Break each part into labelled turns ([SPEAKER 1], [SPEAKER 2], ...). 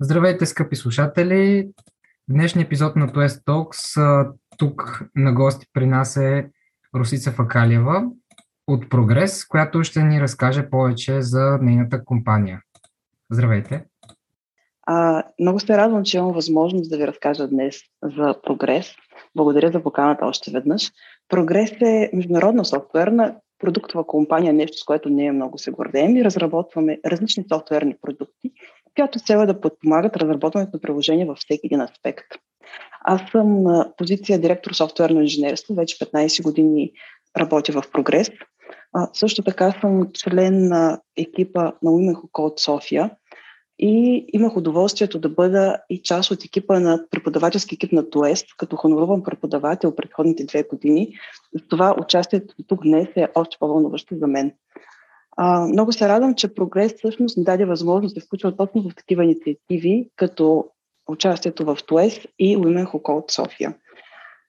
[SPEAKER 1] Здравейте, скъпи слушатели! В днешния епизод на Туест Talks тук на гости при нас е Русица Факалева от Прогрес, която ще ни разкаже повече за нейната компания. Здравейте!
[SPEAKER 2] А, много се радвам, че имам възможност да ви разкажа днес за Прогрес. Благодаря за поканата още веднъж. Прогрес е международна софтуерна продуктова компания, нещо с което ние много се гордеем и разработваме различни софтуерни продукти, която цел е да подпомагат разработването на приложения във всеки един аспект. Аз съм на позиция директор софтуерно инженерство, вече 15 години работя в Прогрес. А, също така съм член на екипа на Women Who Code София, и имах удоволствието да бъда и част от екипа на преподавателски екип на ТОЕСТ, като хоноруван преподавател предходните две години. Това участието тук днес е още по-вълнуващо за мен. А, много се радвам, че Прогрес всъщност ни даде възможност да включва точно в такива инициативи, като участието в ТОЕС и Women Who Code София.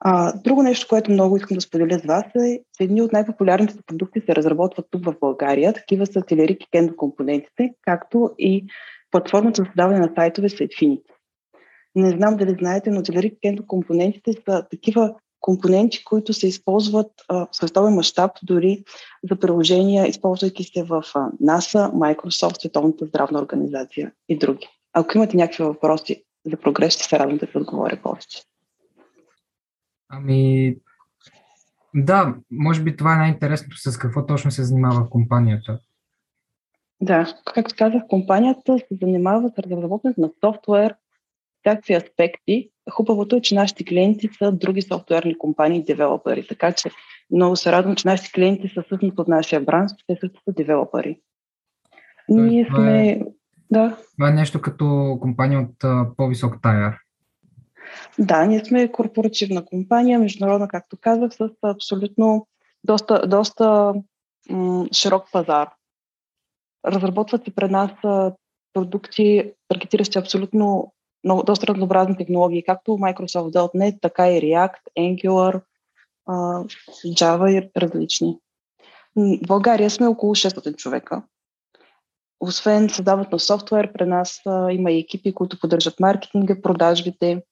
[SPEAKER 2] А, друго нещо, което много искам да споделя с вас е, че едни от най-популярните продукти се разработват тук в България. Такива са Телерик и Кендо компонентите, както и платформата за създаване на сайтове са Infinity. Не знам дали знаете, но Telerik Kendo компонентите са такива компоненти, които се използват а, в световен мащаб, дори за приложения, използвайки се в а, NASA, Microsoft, Световната здравна организация и други. Ако имате някакви въпроси за прогрес, ще се радвам да ви отговоря повече.
[SPEAKER 1] Ами, да, може би това е най-интересното с какво точно се занимава компанията.
[SPEAKER 2] Да, както казах, компанията се занимава с разработването на софтуер, всякакви аспекти. Хубавото е, че нашите клиенти са други софтуерни компании и девелопери, така че много се радвам, че нашите клиенти са всъщност от нашия бранш, те също са девелопери. Ние сме... Е, да.
[SPEAKER 1] Това е нещо като компания от uh, по-висок таяр.
[SPEAKER 2] Да, ние сме корпоративна компания, международна, както казах, с абсолютно доста, доста м- широк пазар. Разработват се пред нас продукти, таргетиращи абсолютно много, доста разнообразни технологии, както Microsoft .NET, така и React, Angular, Java и различни. В България сме около 600 човека. Освен създаването на софтуер, при нас има и екипи, които поддържат маркетинга, продажбите.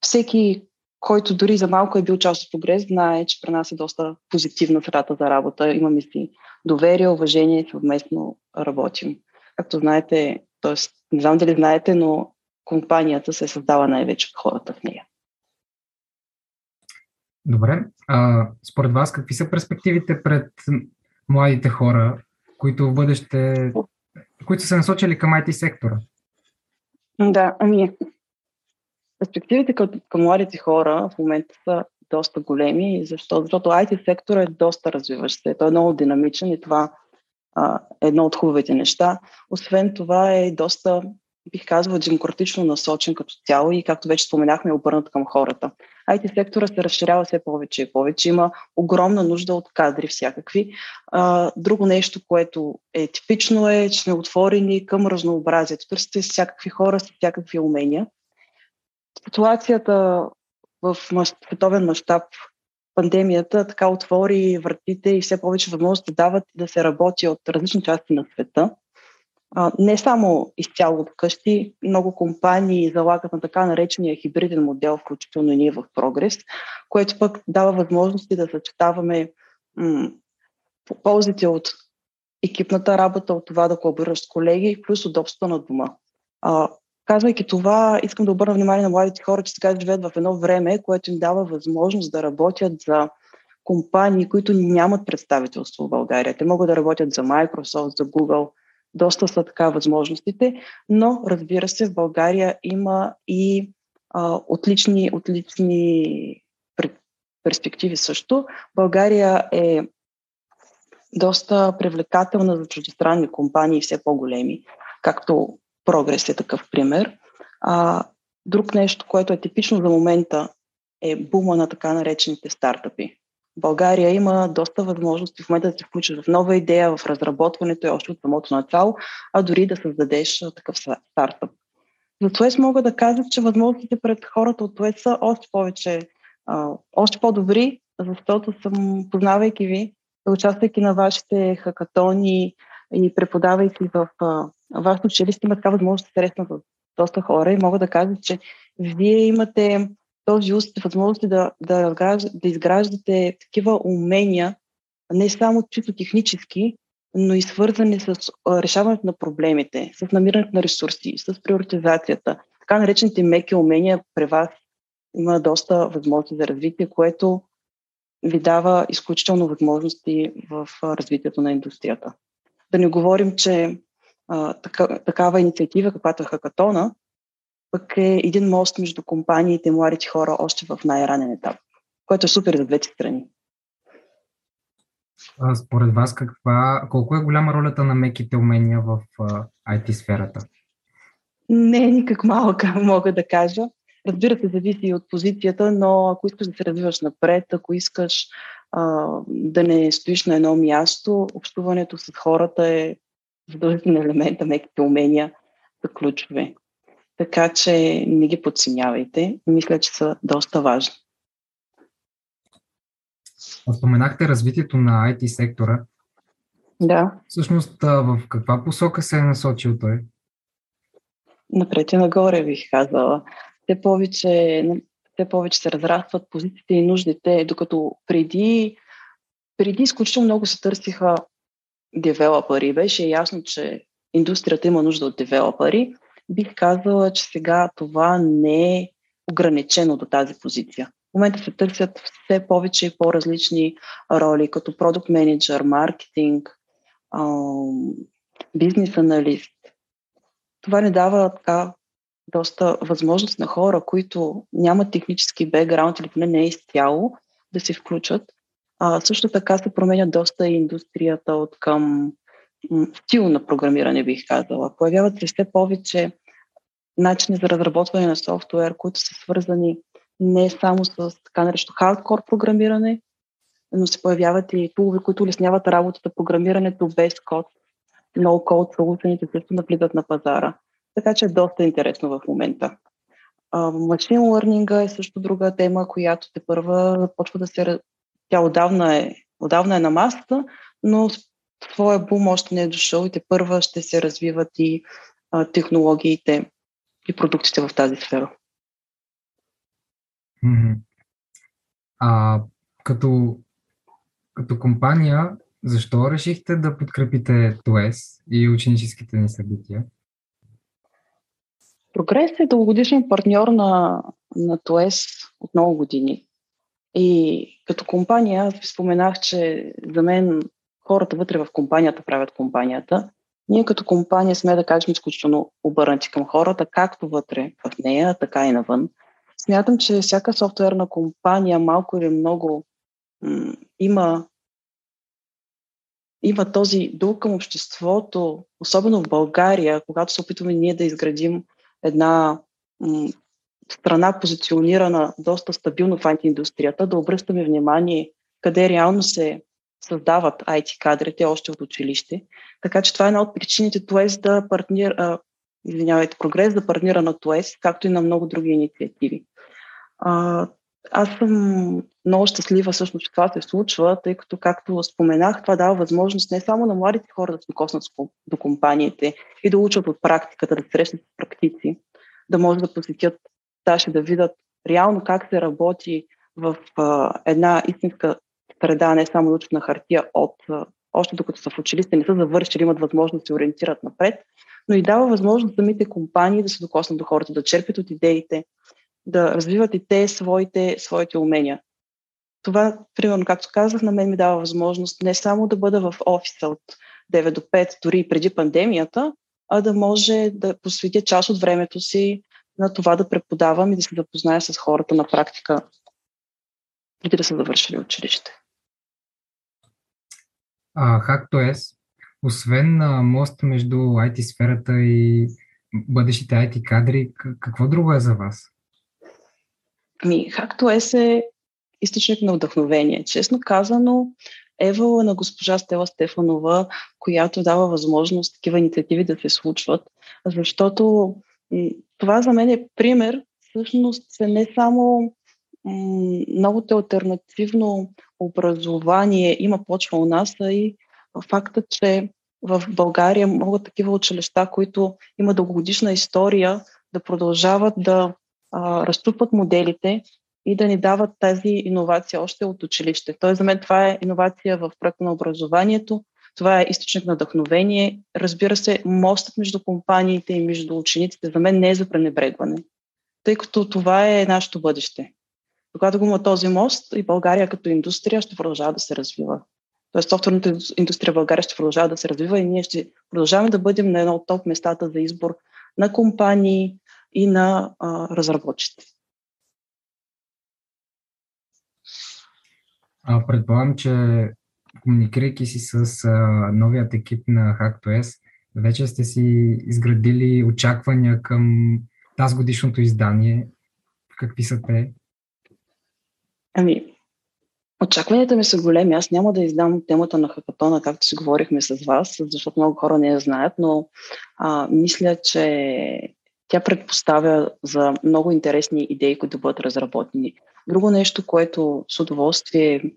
[SPEAKER 2] Всеки, който дори за малко е бил част от прогрес, знае, че при нас е доста позитивна средата за работа. Имаме си доверие, уважение и съвместно работим. Както знаете, т.е. не знам дали знаете, но компанията се създава най-вече от хората в нея.
[SPEAKER 1] Добре. А, според вас, какви са перспективите пред младите хора, които в бъдеще, които са се насочили към IT сектора?
[SPEAKER 2] Да, ами, перспективите към, към младите хора в момента са доста големи. Защо? Защото IT сектора е доста развиващ се. Той е много динамичен и това едно от хубавите неща. Освен това е доста, бих казала, демократично насочен като цяло и, както вече споменахме, е обърнат към хората. IT сектора се разширява все повече и повече. Има огромна нужда от кадри всякакви. А, друго нещо, което е типично е, че сме отворени към разнообразието. Търсите всякакви хора с всякакви умения. Ситуацията в световен мащаб пандемията така отвори вратите и все повече възможности дават да се работи от различни части на света. Не само изцяло от къщи, много компании залагат на така наречения хибриден модел, включително и ние в Прогрес, което пък дава възможности да съчетаваме ползите от екипната работа, от това да колаборираш с колеги, плюс удобството на дома. Казвайки това, искам да обърна внимание на младите хора, че сега живеят в едно време, което им дава възможност да работят за компании, които нямат представителство в България. Те могат да работят за Microsoft, за Google. Доста са така възможностите, но разбира се, в България има и а, отлични, отлични перспективи също. България е доста привлекателна за чуждестранни компании, все по-големи, както Прогрес е такъв пример. А, друг нещо, което е типично за момента е бума на така наречените стартъпи. България има доста възможности в момента да се включиш в нова идея, в разработването и още от самото начало, а дори да създадеш такъв стартъп. За Туес мога да кажа, че възможностите пред хората от Туес са още повече, а, още по-добри, защото съм, познавайки ви, участвайки на вашите хакатони и преподавайки в вашето училище има така възможност да се срещна с доста хора и мога да кажа, че вие имате този уст, възможности да, да, да изграждате такива умения, не само чисто технически, но и свързани с решаването на проблемите, с намирането на ресурси, с приоритизацията. Така наречените меки умения при вас има доста възможности за развитие, което ви дава изключително възможности в развитието на индустрията. Да не говорим, че а, така, такава инициатива, каквато е Хакатона, пък е един мост между компаниите и младите хора още в най-ранен етап, което е супер за двете страни.
[SPEAKER 1] А, според вас, каква, колко е голяма ролята на меките умения в а, IT сферата?
[SPEAKER 2] Не е никак малка, мога да кажа. Разбира се, зависи от позицията, но ако искаш да се развиваш напред, ако искаш а, да не стоиш на едно място, общуването с хората е задължителен елемент, а меките умения са ключови. Така че не ги подценявайте. Мисля, че са доста важни.
[SPEAKER 1] Споменахте развитието на IT сектора.
[SPEAKER 2] Да.
[SPEAKER 1] Всъщност, в каква посока се е насочил той?
[SPEAKER 2] Напред и нагоре, бих казала. Все повече, все повече се разрастват позициите и нуждите, докато преди, преди изключително много се търсиха девелопери. Беше ясно, че индустрията има нужда от девелопери. Бих казала, че сега това не е ограничено до тази позиция. В момента се търсят все повече и по-различни роли, като продукт менеджер, маркетинг, бизнес аналист. Това не дава така доста възможност на хора, които нямат технически бекграунд или поне не е изцяло, да се включат. А, също така се променя доста и индустрията от към стил на програмиране, бих казала. Появяват се все повече начини за разработване на софтуер, които са свързани не само с така наречено хардкор програмиране, но се появяват и тулове, които улесняват работата, програмирането без код. No code solutions също навлизат на пазара. Така че е доста интересно в момента. Машин learning е също друга тема, която те първа започва да се... Тя отдавна е, отдавна е на масата, но своя бум още не е дошъл и те първа ще се развиват и а, технологиите и продуктите в тази сфера.
[SPEAKER 1] А като, като компания, защо решихте да подкрепите ТОЕС и ученическите ни събития?
[SPEAKER 2] Прогрес е дългогодишен партньор на, на ТОЕС от много години. И като компания, аз ви споменах, че за мен хората вътре в компанията правят компанията. Ние като компания сме да кажем изключително обърнати към хората, както вътре в нея, така и навън. Смятам, че всяка софтуерна компания малко или много м- има, има този дълг към обществото, особено в България, когато се опитваме ние да изградим една м- страна позиционирана доста стабилно в IT-индустрията, да обръщаме внимание къде реално се създават IT кадрите още от училище. Така че това е една от причините ТОЕС да партнира, извинявайте, прогрес да партнира на ТОЕС, както и на много други инициативи. А, аз съм много щастлива всъщност, че това се случва, тъй като, както споменах, това дава възможност не само на младите хора да се докоснат до компаниите и да учат от практиката, да срещнат с практици, да може да посетят стаж да видят реално как се работи в а, една истинска среда, не само да учат на хартия от а, още докато са в училище, не са завършили, имат възможност да се ориентират напред, но и дава възможност самите компании да се докоснат до хората, да черпят от идеите, да развиват и те своите, своите умения. Това, примерно, както казах, на мен ми дава възможност не само да бъда в офиса от 9 до 5, дори и преди пандемията, а да може да посветя част от времето си на това да преподавам и да се запозная с хората на практика, преди да са завършили училище.
[SPEAKER 1] А, HackTOS, освен а, мост между IT сферата и бъдещите IT кадри, какво друго е за вас?
[SPEAKER 2] Ми, HackTOS е източник на вдъхновение. Честно казано, Евала на госпожа Стела Стефанова, която дава възможност такива инициативи да се случват, защото това за мен е пример, всъщност е не само новото альтернативно образование има почва у нас, а и факта, че в България могат такива училища, които имат дългогодишна история, да продължават да а, разтрупат моделите и да ни дават тази иновация още от училище. Тоест, за мен това е иновация в проекта на образованието, това е източник на вдъхновение. Разбира се, мостът между компаниите и между учениците за мен не е за пренебрегване, тъй като това е нашето бъдеще. Когато го има този мост и България като индустрия ще продължава да се развива. Тоест софтуерната индустрия в България ще продължава да се развива и ние ще продължаваме да бъдем на едно от топ местата за избор на компании и на а, разработчици.
[SPEAKER 1] Предполагам, че комуникирайки си с а, новият екип на HackToS, вече сте си изградили очаквания към тази годишното издание. Какви са те?
[SPEAKER 2] Ами, очакванията ми са големи. Аз няма да издам темата на хакатона, както си говорихме с вас, защото много хора не я знаят, но а, мисля, че тя предпоставя за много интересни идеи, които да бъдат разработени. Друго нещо, което с удоволствие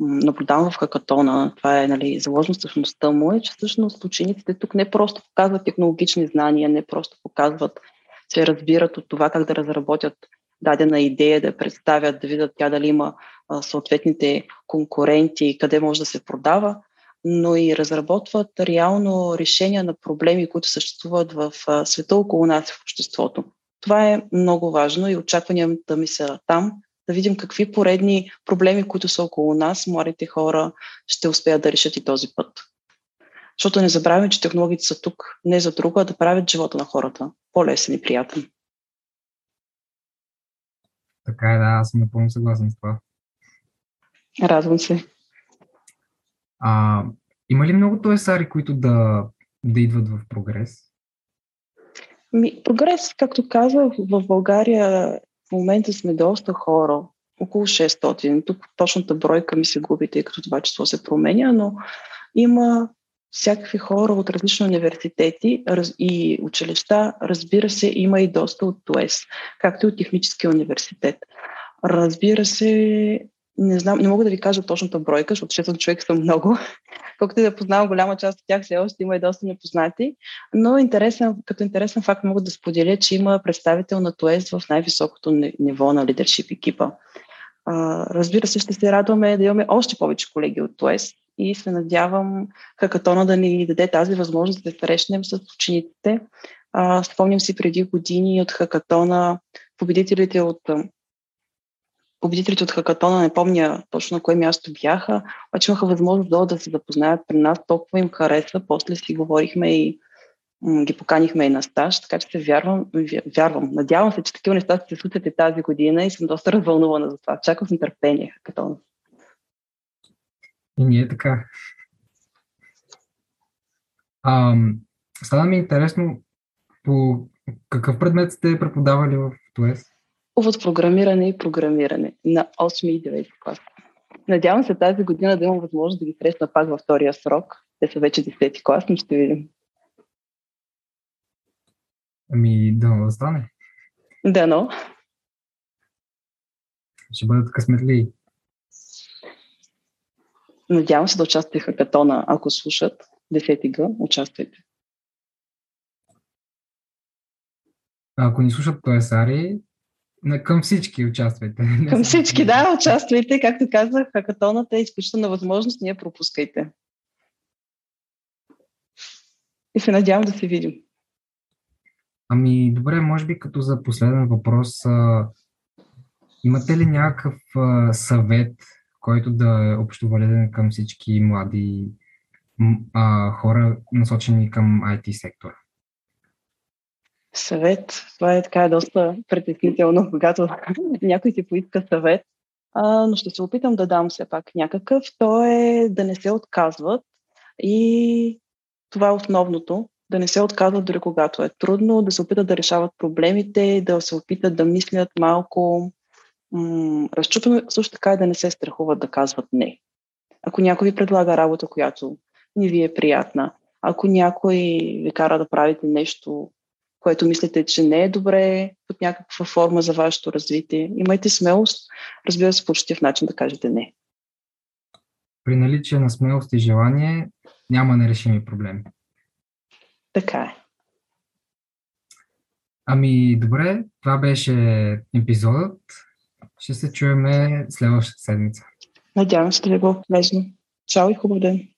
[SPEAKER 2] наблюдавам в хакатона, това е нали, заложено същността му, е, че всъщност учениците тук не просто показват технологични знания, не просто показват, че разбират от това как да разработят дадена идея, да представят, да видят тя дали има а, съответните конкуренти, къде може да се продава, но и разработват реално решения на проблеми, които съществуват в а, света около нас в обществото. Това е много важно и очакванията ми са там, да видим какви поредни проблеми, които са около нас, младите хора ще успеят да решат и този път. Защото не забравяме, че технологиите са тук не за друго, а да правят живота на хората по-лесен и приятен.
[SPEAKER 1] Така е, да, аз съм напълно съгласен с това.
[SPEAKER 2] Радвам се.
[SPEAKER 1] А, има ли много тоесари, които да, да идват в прогрес?
[SPEAKER 2] Ми, прогрес, както казах, в България в момента сме доста хора, около 600. Тук точната бройка ми се губи, тъй като това число се променя, но има всякакви хора от различни университети и училища. Разбира се, има и доста от ТОЕС, както и от Техническия университет. Разбира се, не знам, не мога да ви кажа точната бройка, защото 600 човека са много. Колкото и да познавам голяма част от тях, все още има и доста непознати. Но интересен, като интересен факт мога да споделя, че има представител на ТОЕС в най-високото ниво на лидершип екипа. разбира се, ще се радваме да имаме още повече колеги от ТОЕС и се надявам хакатона да ни даде тази възможност да срещнем с учениците. спомням си преди години от хакатона победителите от победителите от хакатона, не помня точно на кое място бяха, обаче имаха възможност долу да се запознаят при нас, толкова им хареса, после си говорихме и м- ги поканихме и на стаж, така че се вярвам, вярвам. Надявам се, че такива неща ще се случат и тази година и съм доста развълнувана за това. Чакам с нетърпение хакатона.
[SPEAKER 1] И ние така. А, стана ми интересно по какъв предмет сте преподавали в ТОЕС?
[SPEAKER 2] От програмиране и програмиране на 8 и 9 клас. Надявам се тази година да имам възможност да ги срещна пак във втория срок. Те са вече 10 клас, но ще видим.
[SPEAKER 1] Ами, да да стане.
[SPEAKER 2] Да, но.
[SPEAKER 1] Ще бъдат късметли.
[SPEAKER 2] Надявам се да участвате в хакатона, ако слушат 10 г, участвайте.
[SPEAKER 1] Ако ни слушат Тоесари, на, към всички участвайте.
[SPEAKER 2] Към всички, да, участвайте. Както казах, хакатоната е изключителна възможност, ние пропускайте. И се надявам да се видим.
[SPEAKER 1] Ами, добре, може би като за последен въпрос, а, имате ли някакъв а, съвет, който да е общовалиден към всички млади а, хора, насочени към IT сектора?
[SPEAKER 2] Съвет. Това е така доста притеснително, когато някой ти поиска съвет. А, но ще се опитам да дам все пак някакъв. То е да не се отказват и това е основното. Да не се отказват дори когато е трудно, да се опитат да решават проблемите, да се опитат да мислят малко м- разчупено, също така и да не се страхуват да казват не. Ако някой ви предлага работа, която не ви е приятна, ако някой ви кара да правите нещо, което мислите, че не е добре под някаква форма за вашето развитие. Имайте смелост, разбира се, по в начин да кажете не.
[SPEAKER 1] При наличие на смелост и желание няма нерешими проблеми.
[SPEAKER 2] Така е.
[SPEAKER 1] Ами, добре, това беше епизодът. Ще се чуем следващата седмица.
[SPEAKER 2] Надявам се да ви е било полезно. Чао и хубав ден!